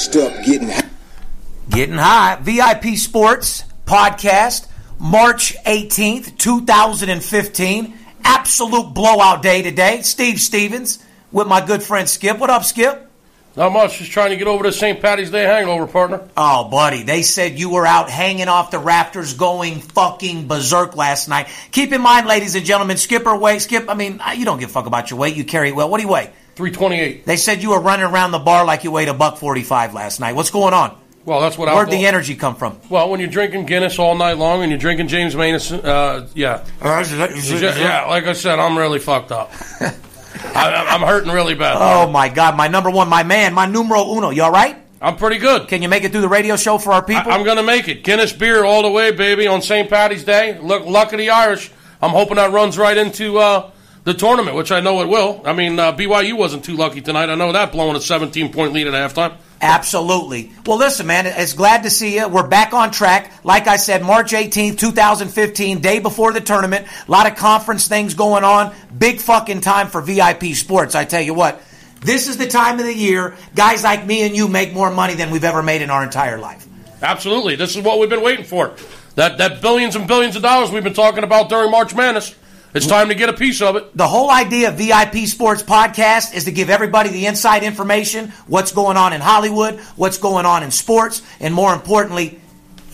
stitched up, getting high. Getting high. VIP Sports podcast, March 18th, 2015. Absolute blowout day today. Steve Stevens with my good friend Skip. What up, Skip? Not much. Just trying to get over the St. Patty's Day hangover, partner. Oh, buddy, they said you were out hanging off the rafters going fucking berserk last night. Keep in mind, ladies and gentlemen, Skipper weight. Skip, I mean, you don't give a fuck about your weight. You carry it well. What do you weigh? 328. They said you were running around the bar like you weighed a buck 45 last night. What's going on? Well, that's what Where'd alcohol- the energy come from? Well, when you're drinking Guinness all night long and you're drinking James Manus, uh, yeah. yeah, like I said, I'm really fucked up. I, I'm hurting really bad. Oh my God, my number one, my man, my numero uno. You all right? I'm pretty good. Can you make it through the radio show for our people? I, am going to make it. Guinness beer all the way, baby, on St. Patty's Day. Look, luck of the Irish. I'm hoping that runs right into uh, the tournament, which I know it will. I mean, uh, BYU wasn't too lucky tonight. I know that, blowing a 17 point lead at halftime. Absolutely. Well, listen, man, it's glad to see you. We're back on track. Like I said, March 18th, 2015, day before the tournament. A lot of conference things going on. Big fucking time for VIP sports. I tell you what, this is the time of the year guys like me and you make more money than we've ever made in our entire life. Absolutely. This is what we've been waiting for. That, that billions and billions of dollars we've been talking about during March Madness. It's time to get a piece of it. The whole idea of VIP Sports Podcast is to give everybody the inside information, what's going on in Hollywood, what's going on in sports, and more importantly,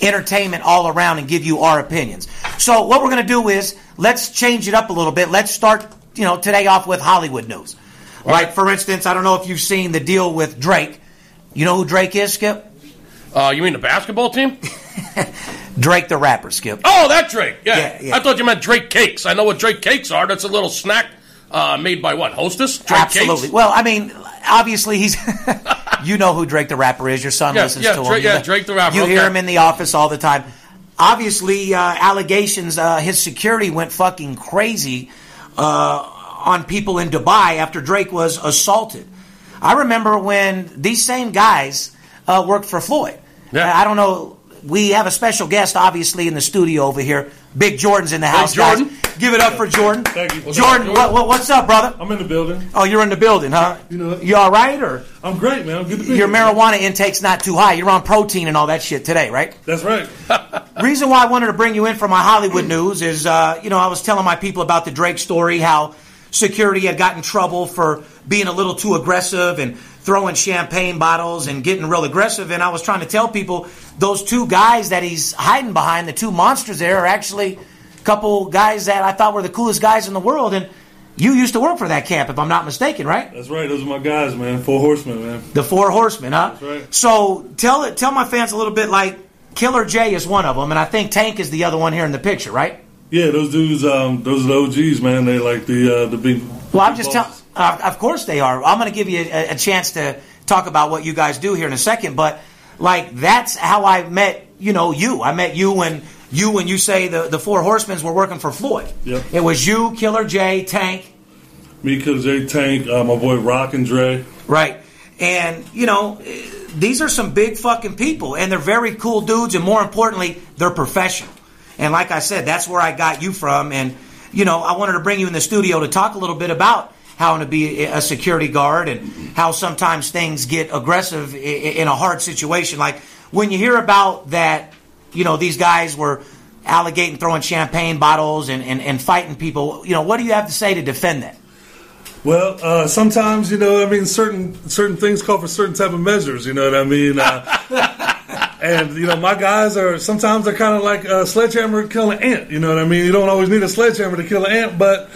entertainment all around and give you our opinions. So what we're going to do is let's change it up a little bit. Let's start, you know, today off with Hollywood news. Like for instance, I don't know if you've seen the deal with Drake. You know who Drake is, Skip? Uh, you mean the basketball team? Drake the rapper, Skip. Oh, that Drake. Yeah. Yeah, yeah. I thought you meant Drake cakes. I know what Drake cakes are. That's a little snack uh, made by what? Hostess? Drake Absolutely. Cakes? Well, I mean, obviously he's. you know who Drake the rapper is. Your son Yeah, listens yeah, to him. Drake- yeah, Drake the rapper, You hear him in the office all the time. Obviously, uh, allegations. Uh, his security went fucking crazy uh, on people in Dubai after Drake was assaulted. I remember when these same guys uh, worked for Floyd. Yeah. I don't know. We have a special guest, obviously, in the studio over here. Big Jordan's in the house, Jordan. guys. Give it up for Jordan. Thank you. What's Jordan, up, what, what, what's up, brother? I'm in the building. Oh, you're in the building, huh? You know- you all right, or I'm great, man. I'm good to be your here. marijuana intake's not too high? You're on protein and all that shit today, right? That's right. Reason why I wanted to bring you in for my Hollywood news is, uh, you know, I was telling my people about the Drake story, how security had gotten in trouble for being a little too aggressive and throwing champagne bottles and getting real aggressive. And I was trying to tell people those two guys that he's hiding behind, the two monsters there, are actually a couple guys that I thought were the coolest guys in the world. And you used to work for that camp, if I'm not mistaken, right? That's right. Those are my guys, man. Four horsemen, man. The Four Horsemen, huh? That's right. So tell it, tell my fans a little bit. Like Killer J is one of them, and I think Tank is the other one here in the picture, right? Yeah, those dudes. Um, those are the OGs, man. They like the uh, the big. Well, I'm just telling. Uh, of course they are. I'm going to give you a, a chance to talk about what you guys do here in a second, but like that's how I met. You know, you. I met you when you when you say the the Four Horsemen were working for Floyd. Yep. It was you, Killer J, Tank, Me, Killer J, Tank, uh, my boy Rock and Dre. Right. And, you know, these are some big fucking people, and they're very cool dudes, and more importantly, they're professional. And like I said, that's where I got you from. And, you know, I wanted to bring you in the studio to talk a little bit about how to be a security guard and how sometimes things get aggressive in a hard situation. Like when you hear about that, you know, these guys were alligating, throwing champagne bottles and, and, and fighting people, you know, what do you have to say to defend that? Well, uh, sometimes you know, I mean, certain certain things call for certain type of measures. You know what I mean? Uh, and you know, my guys are sometimes they're kind of like a sledgehammer killing an ant. You know what I mean? You don't always need a sledgehammer to kill an ant, but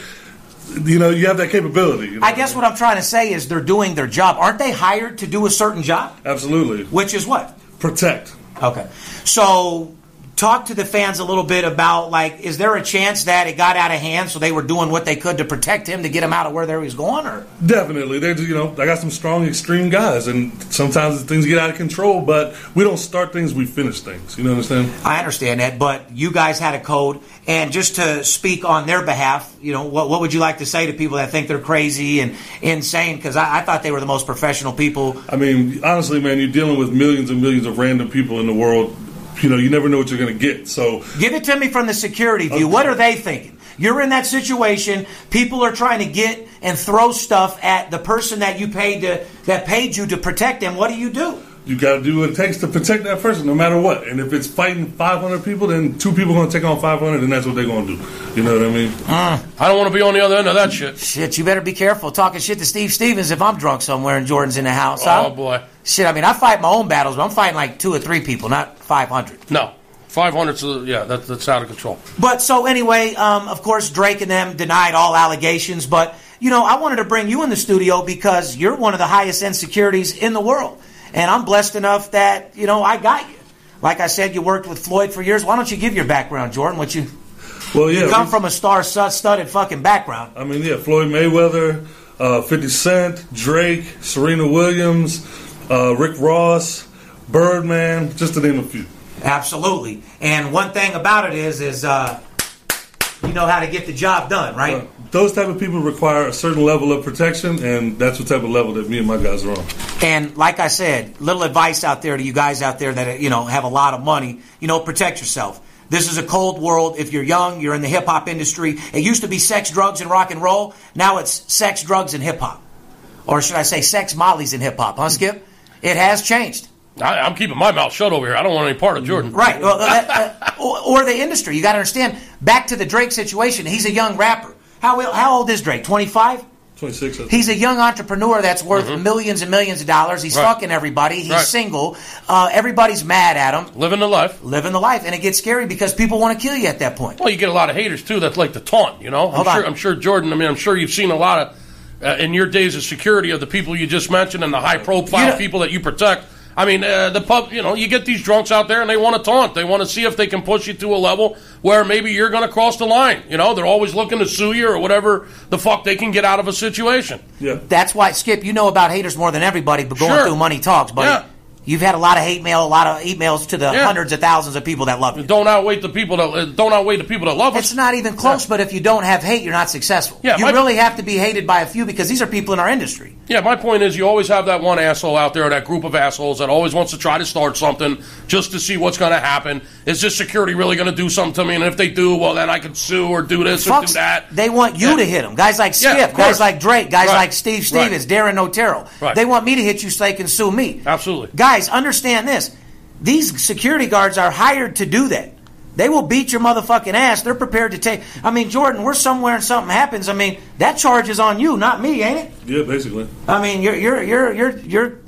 you know, you have that capability. you know I guess what I'm trying to say is they're doing their job. Aren't they hired to do a certain job? Absolutely, Which is what? protect. Okay. So talk to the fans a little bit about like is there a chance that it got out of hand so they were doing what they could to protect him to get him out of where there he was going or Definitely, just, you know I got some strong, extreme guys, and sometimes things get out of control. But we don't start things; we finish things. You know what I'm saying? I understand that, but you guys had a code, and just to speak on their behalf, you know, what, what would you like to say to people that think they're crazy and insane? Because I, I thought they were the most professional people. I mean, honestly, man, you're dealing with millions and millions of random people in the world. You know, you never know what you're going to get. So, Give it to me from the security view. What are they thinking? You're in that situation. People are trying to get and throw stuff at the person that you paid to that paid you to protect them. What do you do? you got to do what it takes to protect that person, no matter what. And if it's fighting 500 people, then two people are going to take on 500, and that's what they're going to do. You know what I mean? Uh. I don't want to be on the other end of that shit. Shit, you better be careful talking shit to Steve Stevens if I'm drunk somewhere and Jordan's in the house. Oh, huh? boy. Shit, I mean, I fight my own battles, but I'm fighting like two or three people, not 500. No. 500's, uh, yeah, that, that's out of control. But so anyway, um, of course, Drake and them denied all allegations. But you know, I wanted to bring you in the studio because you're one of the highest end securities in the world, and I'm blessed enough that you know I got you. Like I said, you worked with Floyd for years. Why don't you give your background, Jordan? What you, Well, yeah. you come from a star-studded fucking background. I mean, yeah, Floyd Mayweather, uh, 50 Cent, Drake, Serena Williams, uh, Rick Ross, Birdman, just to name a few. Absolutely. And one thing about it is, is uh, you know how to get the job done, right? Uh, those type of people require a certain level of protection, and that's the type of level that me and my guys are on. And like I said, little advice out there to you guys out there that you know have a lot of money. You know, protect yourself. This is a cold world. If you're young, you're in the hip hop industry. It used to be sex, drugs, and rock and roll. Now it's sex, drugs, and hip hop, or should I say, sex, mollies, and hip hop? Huh, Skip? It has changed. I, I'm keeping my mouth shut over here. I don't want any part of Jordan. Right. Well, uh, uh, or, or the industry. You got to understand. Back to the Drake situation. He's a young rapper. How how old is Drake? Twenty five. 26. I think. He's a young entrepreneur that's worth millions and millions of dollars. He's Mm-hmm. Right. fucking everybody. He's Right. single. Uh, everybody's mad at him. Living the life. Living the life, and it gets scary because people want to kill you at that point. Well, you get a lot of haters too That's like the taunt. You know, I'm Hold sure. on. I'm sure Jordan. I mean, I'm sure you've seen a lot of uh, in your days of security of the people you just mentioned and the high profile You know- people that you protect. I mean, uh, the pub. You know, you get these drunks out there and they want to taunt. They want to see if they can push you to a level where maybe you're going to cross the line. You know, they're always looking to sue you or whatever the fuck they can get out of a situation. Yeah. That's why, Skip, you know about haters more than everybody, but going Sure. through money talks, buddy. Yeah. You've had a lot of hate mail, a lot of emails to the Yeah. hundreds of thousands of people that love you. Don't outweigh the people that uh, don't outweigh the people that love us. It's not even close, but if you don't have hate, you're not successful. Yeah, you really have to be hated by a few because these are people in our industry. Yeah, my point is you always have that one asshole out there, that group of assholes that always wants to try to start something just to see what's going to happen. Is this security really going to do something to me? And if they do, well, then I can sue or do this or do that. They want you Yeah. to hit them. Guys like Yeah, Skip, guys like Drake, guys Right. like Steve Stevens, Darin Notaro. Right. They want me to hit you so they can sue me. Absolutely. Guys, understand this. These security guards are hired to do that. They will beat your motherfucking ass. They're prepared to take. I mean, Jordan, we're somewhere and something happens. I mean, that charge is on you, not me, ain't it? Yeah, basically. I mean, you're you're you're you're you're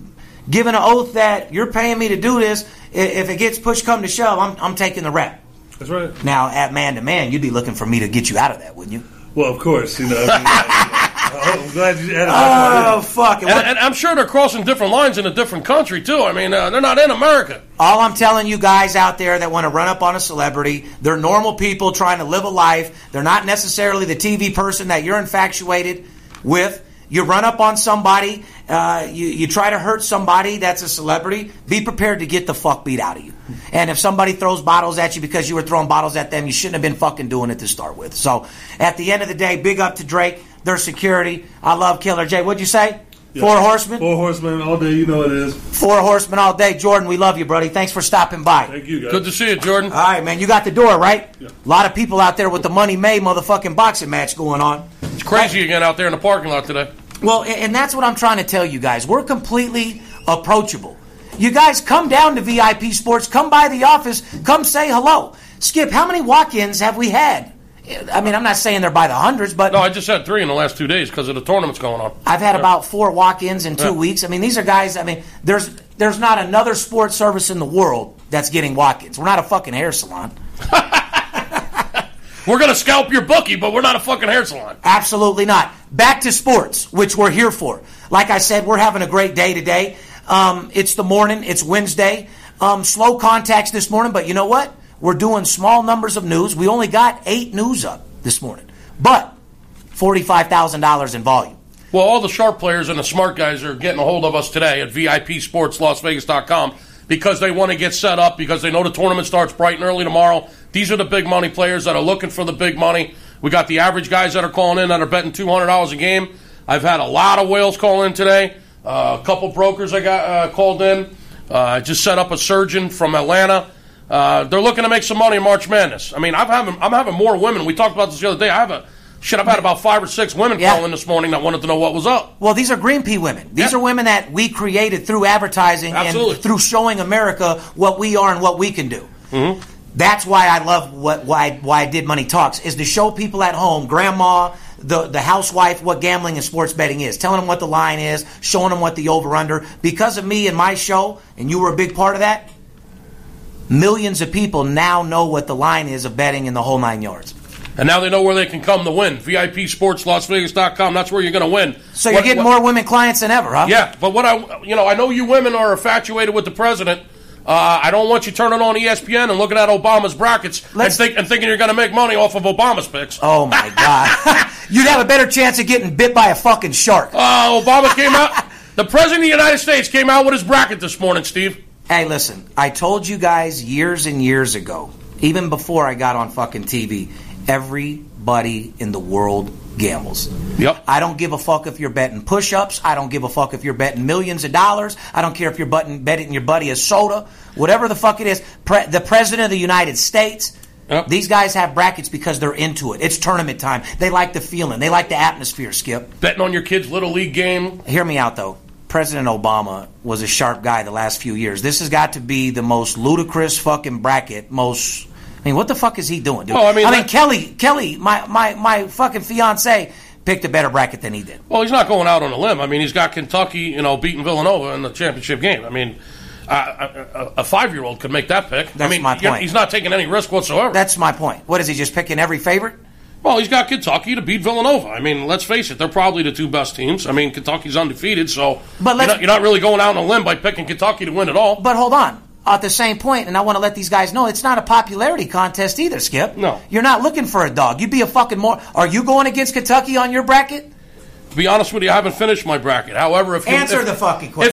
giving an oath that you're paying me to do this. If it gets push come to shove, I'm I'm taking the rap. That's right. Now, at man to man, you'd be looking for me to get you out of that, wouldn't you? Well, of course, you know. I mean, I, am glad you added that. Oh fuck! it. And, What- and I'm sure they're crossing different lines in a different country too. I mean, uh, they're not in America. All I'm telling you guys out there that want to run up on a celebrity, they're normal people trying to live a life. They're not necessarily the TV person that you're infatuated with. You run up on somebody, uh, you, you try to hurt somebody that's a celebrity, be prepared to get the fuck beat out of you. And if somebody throws bottles at you because you were throwing bottles at them, you shouldn't have been fucking doing it to start with. So at the end of the day, big up to Drake, their security. I love Killer Jay. What'd you say? Four horsemen? Four horsemen all day. You know what it is. Four horsemen all day. Jordan, we love you, buddy. Thanks for stopping by. Thank you, guys. Good to see you, Jordan. All right, man. You got the door, right? Yeah. A lot of people out there with the Money May motherfucking boxing match going on. It's crazy again out there in the parking lot today. Well, and that's what I'm trying to tell you guys. We're completely approachable. You guys come down to VIP Sports, come by the office, come say hello. Skip, how many walk ins have we had? I mean, I'm not saying they're by the hundreds, but No, I just had three in the last two days because of the tournaments going on. I've had about four walk-ins in two Yeah. weeks. I mean, these are guys. I mean, there's there's not another sports service in the world that's getting walk-ins. We're not a fucking hair salon. We're gonna scalp your bookie, but we're not a fucking hair salon. Absolutely not. Back to sports, which we're here for. Like I said, we're having a great day today. Um, it's the morning. It's Wednesday. Um, slow contacts this morning, but you know what? We're doing small numbers of news. We only got eight news up this morning, but forty-five thousand dollars in volume. Well, all the sharp players and the smart guys are getting a hold of us today at VIPSportsLasVegas.com because they want to get set up because they know the tournament starts bright and early tomorrow. These are the big money players that are looking for the big money. We got the average guys that are calling in that are betting two hundred dollars a game. I've had a lot of whales call in today. Uh, a couple brokers I got uh, called in. Uh, I just set up a surgeon from Atlanta. Uh, they're looking to make some money in March Madness. I mean, I'm having I'm having more women. We talked about this the other day. I have a shit. I've had about five or six women Yeah. call in this morning that wanted to know what was up. Well, these are Green Pea women. These Yeah. are women that we created through advertising Absolutely. and through showing America what we are and what we can do. Mm-hmm. That's why I love what why why I did Money Talks is to show people at home, grandma, the the housewife, what gambling and sports betting is, telling them what the line is, showing them what the over under. Because of me and my show, and you were a big part of that. Millions of people now know what the line is of betting in the whole nine yards. And now they know where they can come to win. VIPSportsLasVegas.com. That's where you're going to win. So you're What- getting what- more women clients than ever, huh? Yeah, but what I, you know, I know you women are infatuated with the president. Uh, I don't want you turning on ESPN and looking at Obama's brackets and, think, and thinking you're going to make money off of Obama's picks. Oh my god. You'd have a better chance of getting bit by a fucking shark. Uh, Obama came out. The president of the United States came out with his bracket this morning, Steve. Hey, listen, I told you guys years and years ago, even before I got on fucking TV, everybody in the world gambles. Yep. I don't give a fuck if you're betting push ups. I don't give a fuck if you're betting millions of dollars. I don't care if you're betting, betting your buddy a soda. Whatever the fuck it is. Pre- the President of the United States. Yep. These guys have brackets because they're into it. It's tournament time. They like the feeling. They like the atmosphere, Skip. Betting on your kid's little league game. hear me out though. President Obama was a sharp guy the last few years. This has got to be the most ludicrous fucking bracket. Most, I mean, what the fuck is he doing? Dude? Oh, I mean, I that- Kelly, Kelly, my my my fucking fiance picked a better bracket than he did. Well, he's not going out on a limb. I mean, he's got Kentucky, you know, beating Villanova in the championship game. I mean, uh, a, a, a five-year-old could make that pick. I That's mean, my point. he's not taking any risk whatsoever. That's my point. What is he just picking every favorite? Well, he's got Kentucky to beat Villanova. I mean, let's face it, they're probably the two best teams. I mean, Kentucky's undefeated, so But you're, not, you're not really going out on a limb by picking Kentucky to win at all. But hold on. At the same point, and I want to let these guys know it's not a popularity contest either, Skip. No. You're not looking for a dog. You'd be a fucking more. Are you going against Kentucky on your bracket? to be honest with you, I haven't finished my bracket. However, if you Answer if, the fucking question.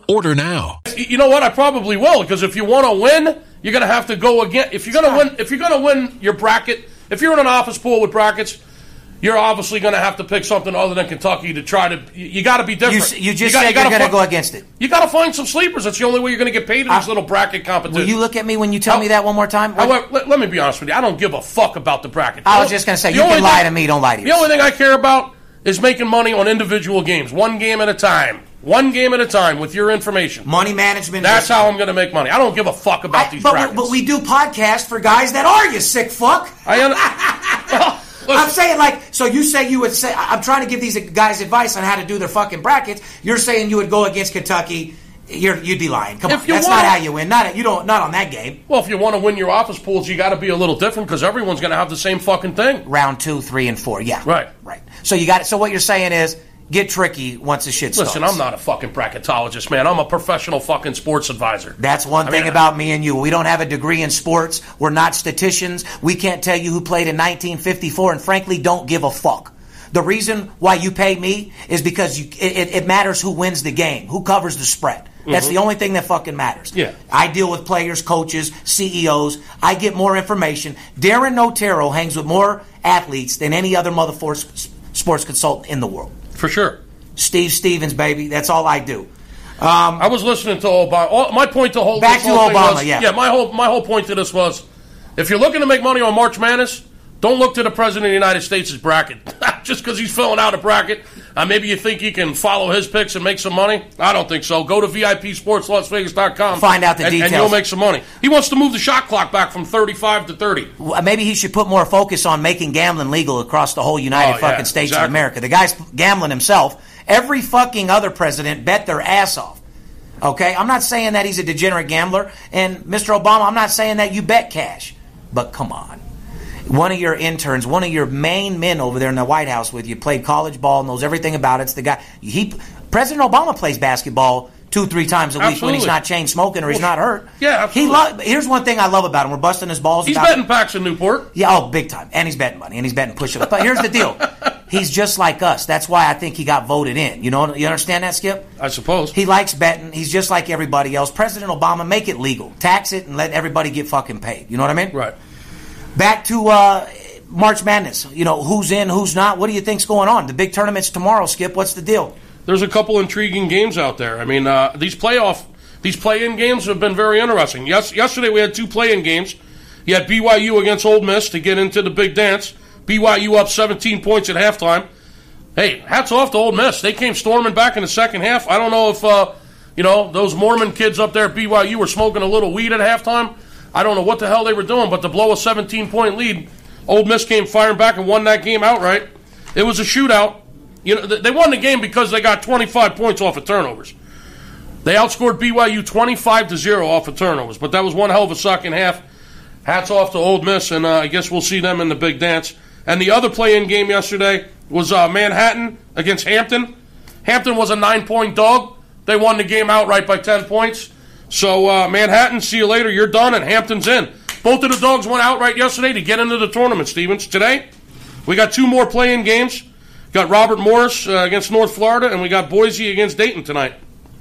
Order now. you know what, I probably will because if you want to win, you're going to have to go again. If you're going to win, if you're going to win your bracket, if you're in an office pool with brackets. You're obviously going to have to pick something other than Kentucky to try to. You, you got to be different. s- you just you gotta you're going to go against it. You got to find some sleepers. That's the only way you're going to get paid in this little bracket competition. Will you look at me when you tell How- me that one more time? However, let, let me be honest with you. I don't give a fuck about the bracket. I was just gonna say, The you only can lie to me, don't lie to me. The only thing I care about is making money on individual games, one game at a time, one game at a time with your information. Money management. That's how I'm going to make money. I don't give a fuck about I- these but, brackets. we, but we do podcasts for guys that are you sick fuck. I un- I'm saying like, so you say you would say, I'm trying to give these guys advice on how to do their fucking brackets. You're saying you would go against Kentucky. You're, you'd be lying. Come If on, that's not how you win. Not you don't not on that game. well, if you want to win your office pools, you got to be a little different because everyone's going to have the same fucking thing. Round two, three, and four. Yeah, Right. right. So you got it. So what you're saying is get tricky once the shit starts. Listen, I'm not a fucking bracketologist, man. I'm a professional fucking sports advisor. That's one I thing mean, about me and you. We don't have a degree in sports. We're not statisticians. We can't tell you who played in 1954, and frankly, don't give a fuck. The reason why you pay me is because you, it, it matters who wins the game, who covers the spread. That's the only thing that fucking matters. Mm-hmm. Yeah. I deal with players, coaches, CEOs. I get more information. Darin Notaro hangs with more athletes than any other motherfucker sports consultant in the world. For sure. Steve Stevens, baby. That's all I do. Um, I was listening to Obama. My point to whole Back to whole Obama, was- yeah. yeah. My whole my whole point to this was, if you're looking to make money on March Madness, don't look to the president of the United States' bracket. Just because he's filling out a bracket, uh, maybe you think you can follow his picks and make some money. I don't think so. Go to VIPSportsLasVegas.com. Find out the and, details. and you'll make some money. He wants to move the shot clock back from 35 to 30. Well, Maybe he should put more focus on making gambling legal across the whole United Oh, fucking yeah, states of. America. The guy's gambling himself. Every fucking other president bet their ass off. Okay, I'm not saying that he's a degenerate gambler, and Mr. Obama, I'm not saying that you bet cash, but come on. One of your interns, one of your main men over there in the White House with you, played college ball, knows everything about it. It's the guy. He, President Obama plays basketball two, three times a week when he's not chain smoking or he's not hurt. Yeah, He lo- Here's one thing I love about him: we're busting his balls. He's betting packs in Newport. yeah, oh, big time. And he's betting money, and he's betting push it up. But here's the deal: he's just like us. That's why I think he got voted in. You know, you understand that, Skip? I suppose. He likes betting. He's just like everybody else. President Obama, make it legal, tax it, and let everybody get fucking paid. You know what I mean? Right. Back to uh, March Madness. You know, who's in, who's not. What do you think's going on? The big tournament's tomorrow. Skip, what's the deal? there's a couple intriguing games out there. I mean, uh, these playoff, these play-in games have been very interesting. Yes, yesterday we had two play-in games. You had BYU against Ole Miss to get into the big dance. BYU up 17 points at halftime. Hey, hats off to Ole Miss. They came storming back in the second half. I don't know if uh, you know those Mormon kids up there at BYU were smoking a little weed at halftime. I don't know what the hell they were doing, but to blow a 17-point lead, Ole Miss came firing back and won that game outright. It was a shootout. You know, they won the game because they got 25 points off of turnovers. They outscored BYU 25 to 0 off of turnovers, but that was one hell of a second half. Hats off to Ole Miss, and uh, I guess we'll see them in the big dance. And the other play-in game yesterday was uh, Manhattan against Hampton. Hampton was a nine-point dog. They won the game outright by 10 points. So uh, Manhattan, see you later. You're done, and Hampton's in. Both of the dogs went outright yesterday to get into the tournament. Stevens today, we got two more play-in games. Got Robert Morris uh, against North Florida, and we got Boise against Dayton tonight.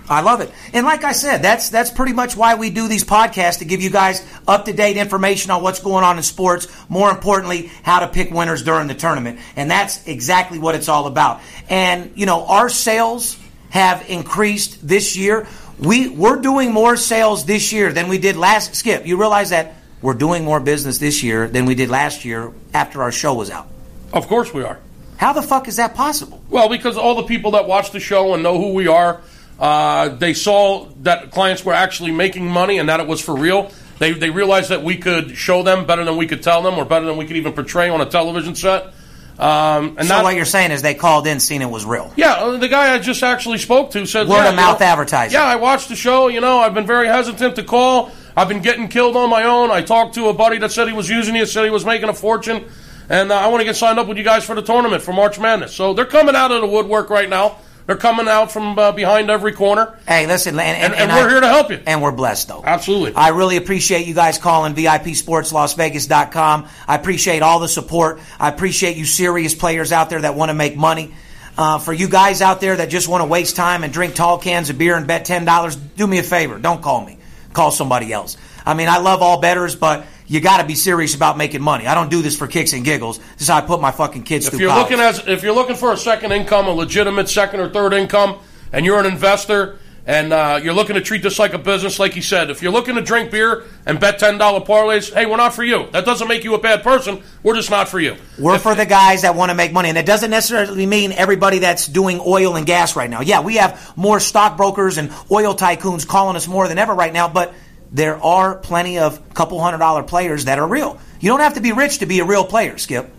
I love it. And like I said, that's that's pretty much why we do these podcasts to give you guys up to date information on what's going on in sports. More importantly, how to pick winners during the tournament. And that's exactly what it's all about. And you know, our sales have increased this year. We we're doing more sales this year than we did last skip. You realize that we're doing more business this year than we did last year after our show was out. Of course we are. How the fuck is that possible? Well, because all the people that watch the show and know who we are, uh, they saw that clients were actually making money and that it was for real. They, they realized that we could show them better than we could tell them, or better than we could even portray on a television set. Um, and So not, what you're saying is they called in, seen it was real. yeah, uh, the guy I just actually spoke to said Word yeah, of mouth you know, advertising. Yeah, I watched the show. You know, I've been very hesitant to call. I've been getting killed on my own. I talked to a buddy that said he was using it, said he was making a fortune, and uh, I want to get signed up with you guys for the tournament for March Madness. So they're coming out of the woodwork right now. They're coming out from uh, behind every corner, Hey, listen, and, and, and, and we're I- here to help you. and we're blessed though. Absolutely. I really appreciate you guys calling VIPSportsLasVegas.com. I appreciate all the support. I appreciate you serious players out there that want to make money. Uh, for you guys out there that just want to waste time and drink tall cans of beer and bet ten dollars, do me a favor. Don't call me. Call somebody else. I mean, I love all betters, but you got to be serious about making money. I don't do this for kicks and giggles. This is how I put my fucking kids If through you're college. looking as if you're looking for a second income, a legitimate second or third income, and you're an investor and uh, you're looking to treat this like a business, like he said, if you're looking to drink beer and bet ten dollar parlays, hey, we're not for you. That doesn't make you a bad person. We're just not for you. We're for the guys that want to make money. And it doesn't necessarily mean everybody that's doing oil and gas right now. Yeah, we have more stockbrokers and oil tycoons calling us more than ever right now, but there are plenty of couple hundred dollar players that are real. You don't have to be rich to be a real player, Skip.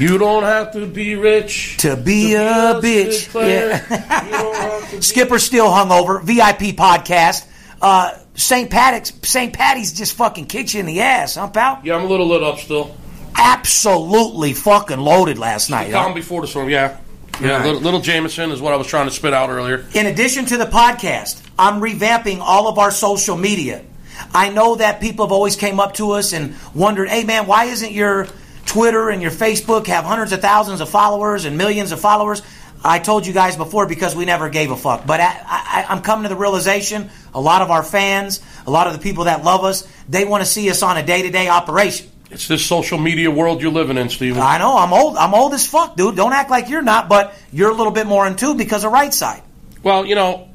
You don't have to be rich To be a bitch. Yeah. You don't have to Skipper's still hungover. VIP podcast. Uh, St. Patrick's, St. Patty's just fucking kicks you in the ass, huh, pal? yeah, I'm a little lit up still. Absolutely fucking loaded last night. huh? Calm before the storm. Yeah, Yeah, right. little, little Jameson is what I was trying to spit out earlier. In addition to the podcast, I'm revamping all of our social media. I know that people have always came up to us and wondered, "Hey man, why isn't your Twitter and your Facebook have hundreds of thousands of followers and millions of followers?" I told you guys before because we never gave a fuck. But I, I, I'm coming to the realization a lot of our fans, a lot of the people that love us, they want to see us on a day-to-day operation. It's this social media world you're living in, Steven. I know I'm old. I'm old as fuck, dude. Don't act like you're not, but you're a little bit more in tune because of right side. Well, you know,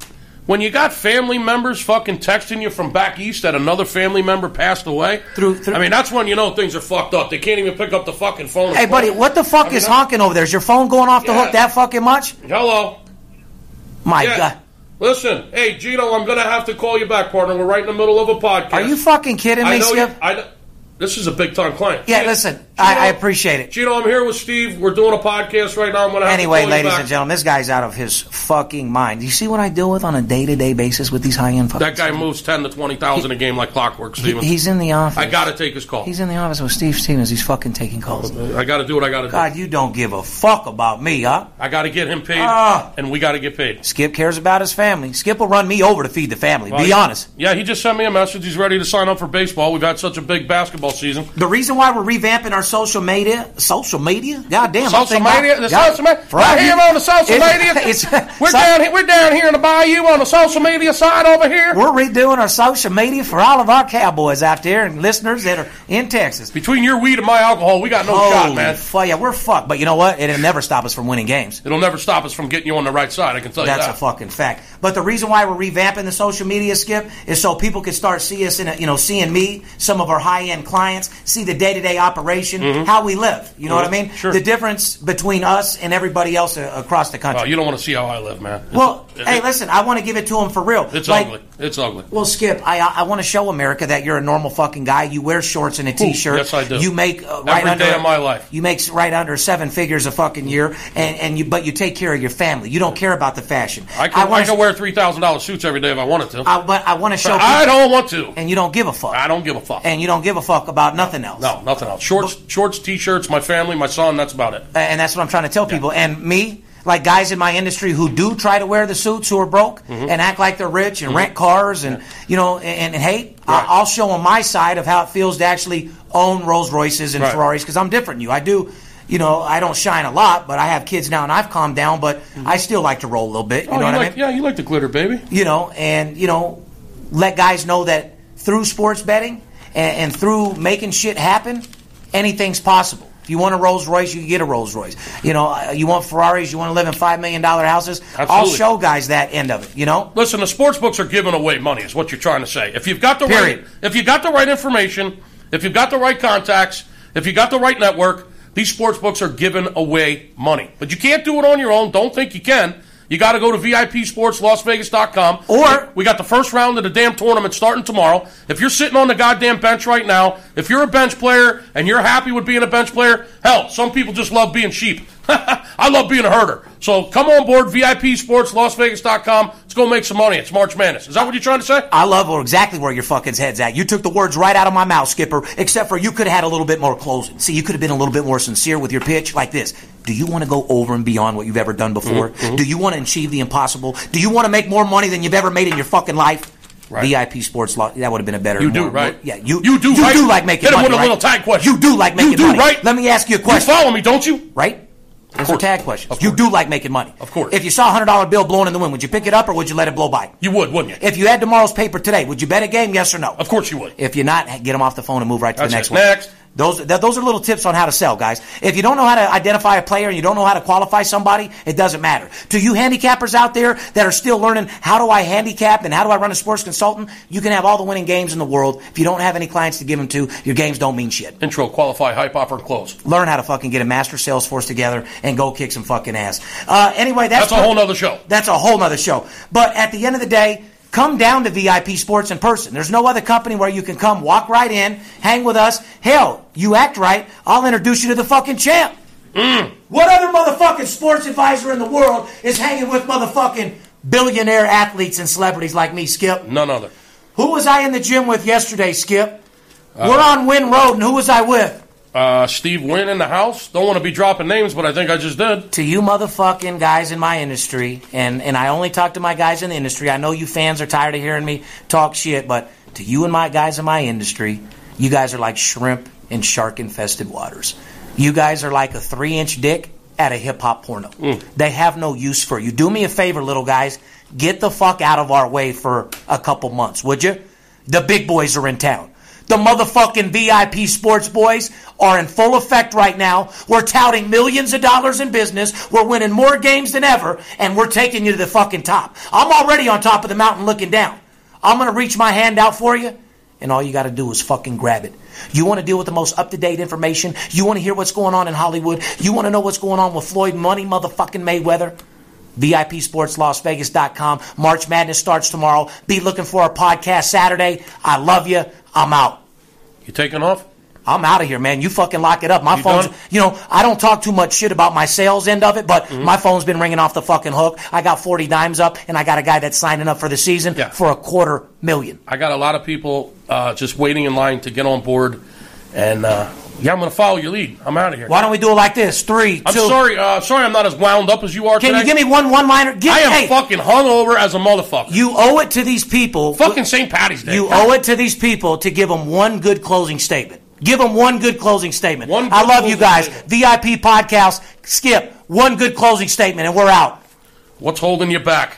when you got family members fucking texting you from back east that another family member passed away, Through- through- I mean, that's when you know things are fucked up. They can't even pick up the fucking phone. Hey, buddy, what the fuck I is that- honking over there? Is your phone going off the Yeah. hook that fucking much? Hello. My Yeah. God. Listen, hey Gino, I'm gonna have to call you back, partner. We're right in the middle of a podcast. Are you fucking kidding I me, know Skip? you. I, this is a big time client. Yeah, listen, I, Gino- I appreciate it. Gino, I'm here with Steve. We're doing a podcast right now. I'm gonna have Anyway, to ladies and gentlemen, this guy's out of his fucking mind. Do you see what I deal with on a day to day basis with these high end That guy moves ten to twenty thousand a game like clockwork, He- He's in the office. I gotta take his call. He's in the office with Steve Stevens. He's fucking taking calls. I gotta do what I gotta do. God, you don't give a fuck about me, huh? I gotta get him paid, Ah. and we gotta get paid. Skip cares about his family. Skip will run me over to feed the family. Well, Be he- honest. Yeah, he just sent me a message. He's ready to sign up for baseball. We've had such a big basketball season. The reason why we're revamping our social media, social media, god damn, Social media, the social media. Right here on the social media. we're down here. We're down here in the bayou on the social media side over here. We're redoing our social media for all of our cowboys out there and listeners that are in Texas. Between your weed and my alcohol, we got no shot, man. fu- yeah, we're fucked. But you know what? It'll never stop us from winning games. It'll never stop us from getting you on the right side. I can tell you. That's a fucking fact. But the reason why we're revamping the social media skip is so people can start see us in a, you know, seeing me, some of our high end clients, see the day to day operation, how we live. You know what I mean? Mm-hmm. Sure. The difference between us and everybody else across the country. Oh, you don't want to see how I live, man. It's- well, it- hey, listen, I want to give it to them for real. It's Like, ugly. It's ugly. Well, Skip, I I want to show America that you're a normal fucking guy. You wear shorts and a t-shirt. yes, I do. You make uh, right Every under day of my life. You make right under seven figures a fucking year, and and you but you take care of your family. You don't care about the fashion. I can, I wanna- can wear three thousand dollars suits every day if I wanted to. I, but I want to show. But I don't want to. And you don't give a fuck. I don't give a fuck. And you don't give a fuck about nothing else. No, nothing else. Shorts, shorts, t-shirts, my family, my son. That's about it. And that's what I'm trying to tell people. And me, like guys in my industry who do try to wear the suits who are broke Mm-hmm. and act like they're rich and rent cars and you know and, and hate, I- Right. I'll show them my side of how it feels to actually own Rolls Royces and Right. Ferraris because I'm different than you. I do. You know, I don't shine a lot, but I have kids now, and I've calmed down. But I still like to roll a little bit. You Mm-hmm. Oh, know you what like, I mean? yeah, you like the glitter, baby. you know, and you know, let guys know that through sports betting and, and through making shit happen, anything's possible. If you want a Rolls Royce, you can get a Rolls Royce. You know, uh, you want Ferraris, you want to live in five million dollar houses. I'll show guys that end of it. You know, Listen, the sports books are giving away money. Is what you're trying to say. If you've got the Period. right, if you've got the right information, if you've got the right contacts, if you got the right network, these sports books are giving away money. But you can't do it on your own. Don't think you can. You got to go to VIPSportsLasVegas.com. Or- we got the first round of the damn tournament starting tomorrow. If you're sitting on the goddamn bench right now, if you're a bench player and you're happy with being a bench player, hell, some people just love being sheep. I love being a herder. So come on board, VIPSportsLasVegas.com. Let's go make some money. It's March Madness. Is that what you're trying to say? I love exactly where your fucking head's at. You took the words right out of my mouth, Skipper. Except for you could have had a little bit more closing. See, you could have been a little bit more sincere with your pitch, like this. Do you want to go over and beyond what you've ever done before? Mm-hmm, Do you want to achieve the impossible? Do you want to make more money than you've ever made in your fucking life? Right. VIP Sports Law. That would have been a better. You do, more- right? more- yeah, you. You do, You right? do like making Hit him money. with a right? little tag question. You do like You making do, money, right? Let me ask you a You question. follow me, don't you? Right? Those are tag questions. You do like making money. Of course. If you saw a hundred dollar bill blowing in the wind, would you pick it up or would you let it blow by? You would, wouldn't you? If you had tomorrow's paper today, would you bet a game? Yes or no? Of course you would. If you're not, get them off the phone and move right to That's the next it. one. Next. Those, th- those are little tips on how to sell, guys. If you don't know how to identify a player and you don't know how to qualify somebody, it doesn't matter. To you handicappers out there that are still learning how do I handicap and how do I run a sports consultant, you can have all the winning games in the world. If you don't have any clients to give them to, your games don't mean shit. Intro, qualify, hype, offer, and close. Learn how to fucking get a master sales force together and go kick some fucking ass. Uh, anyway, that's, That's a whole nother show. That's a whole nother show. But at the end of the day, come down to VIP Sports in person. There's no other company where you can come, walk right in, hang with us. Hell, you act right, I'll introduce you to the fucking champ. Mm. What other motherfucking sports advisor in the world is hanging with motherfucking billionaire athletes and celebrities like me, Skip? None other. Who was I in the gym with yesterday, Skip? Uh, We're on Wynn Road, and who was I with? Uh, Steve Wynn in the house. Don't want to be dropping names, but I think I just did. to you motherfucking guys in my industry, and, and I only talk to my guys in the industry. I know you fans are tired of hearing me talk shit, but to you and my guys in my industry, you guys are like shrimp in shark infested waters. You guys are like a three inch dick at a hip hop porno. They have no use for you. Do me a favor, little guys. Get the fuck out of our way for a couple months, would you? The big boys are in town. The motherfucking VIP sports boys are in full effect right now. We're touting millions of dollars in business. We're winning more games than ever, and we're taking you to the fucking top. I'm already on top of the mountain looking down. I'm gonna reach my hand out for you, and all you gotta do is fucking grab it. You wanna deal with the most up to date information? You wanna hear what's going on in Hollywood? You wanna know what's going on with Floyd Money motherfucking Mayweather? VIPSportsLasVegas.com. March Madness starts tomorrow. Be looking for our podcast Saturday. I love you. I'm out. You taking off? I'm out of here, man. You fucking lock it up. My You phone's, done? you know, I don't talk too much shit about my sales end of it, but Mm-hmm. my phone's been ringing off the fucking hook. I got 40 dimes up, and I got a guy that's signing up for the season Yeah. for a quarter million. I got a lot of people uh, just waiting in line to get on board, and uh, yeah, I'm going to follow your lead. I'm out of here. Why don't we do it like this? Three, I'm two. sorry. Uh, sorry, I'm not as wound up as you are Can today. you give me one one liner? Give, me? I am hey, fucking hungover as a motherfucker. you owe it to these people. fucking St. Patty's Day. You owe it to these people to give them one good closing statement. Give them one good closing statement. One I love you guys. statement. VIP podcast. Skip one good closing statement, and we're out. What's holding you back?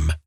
com.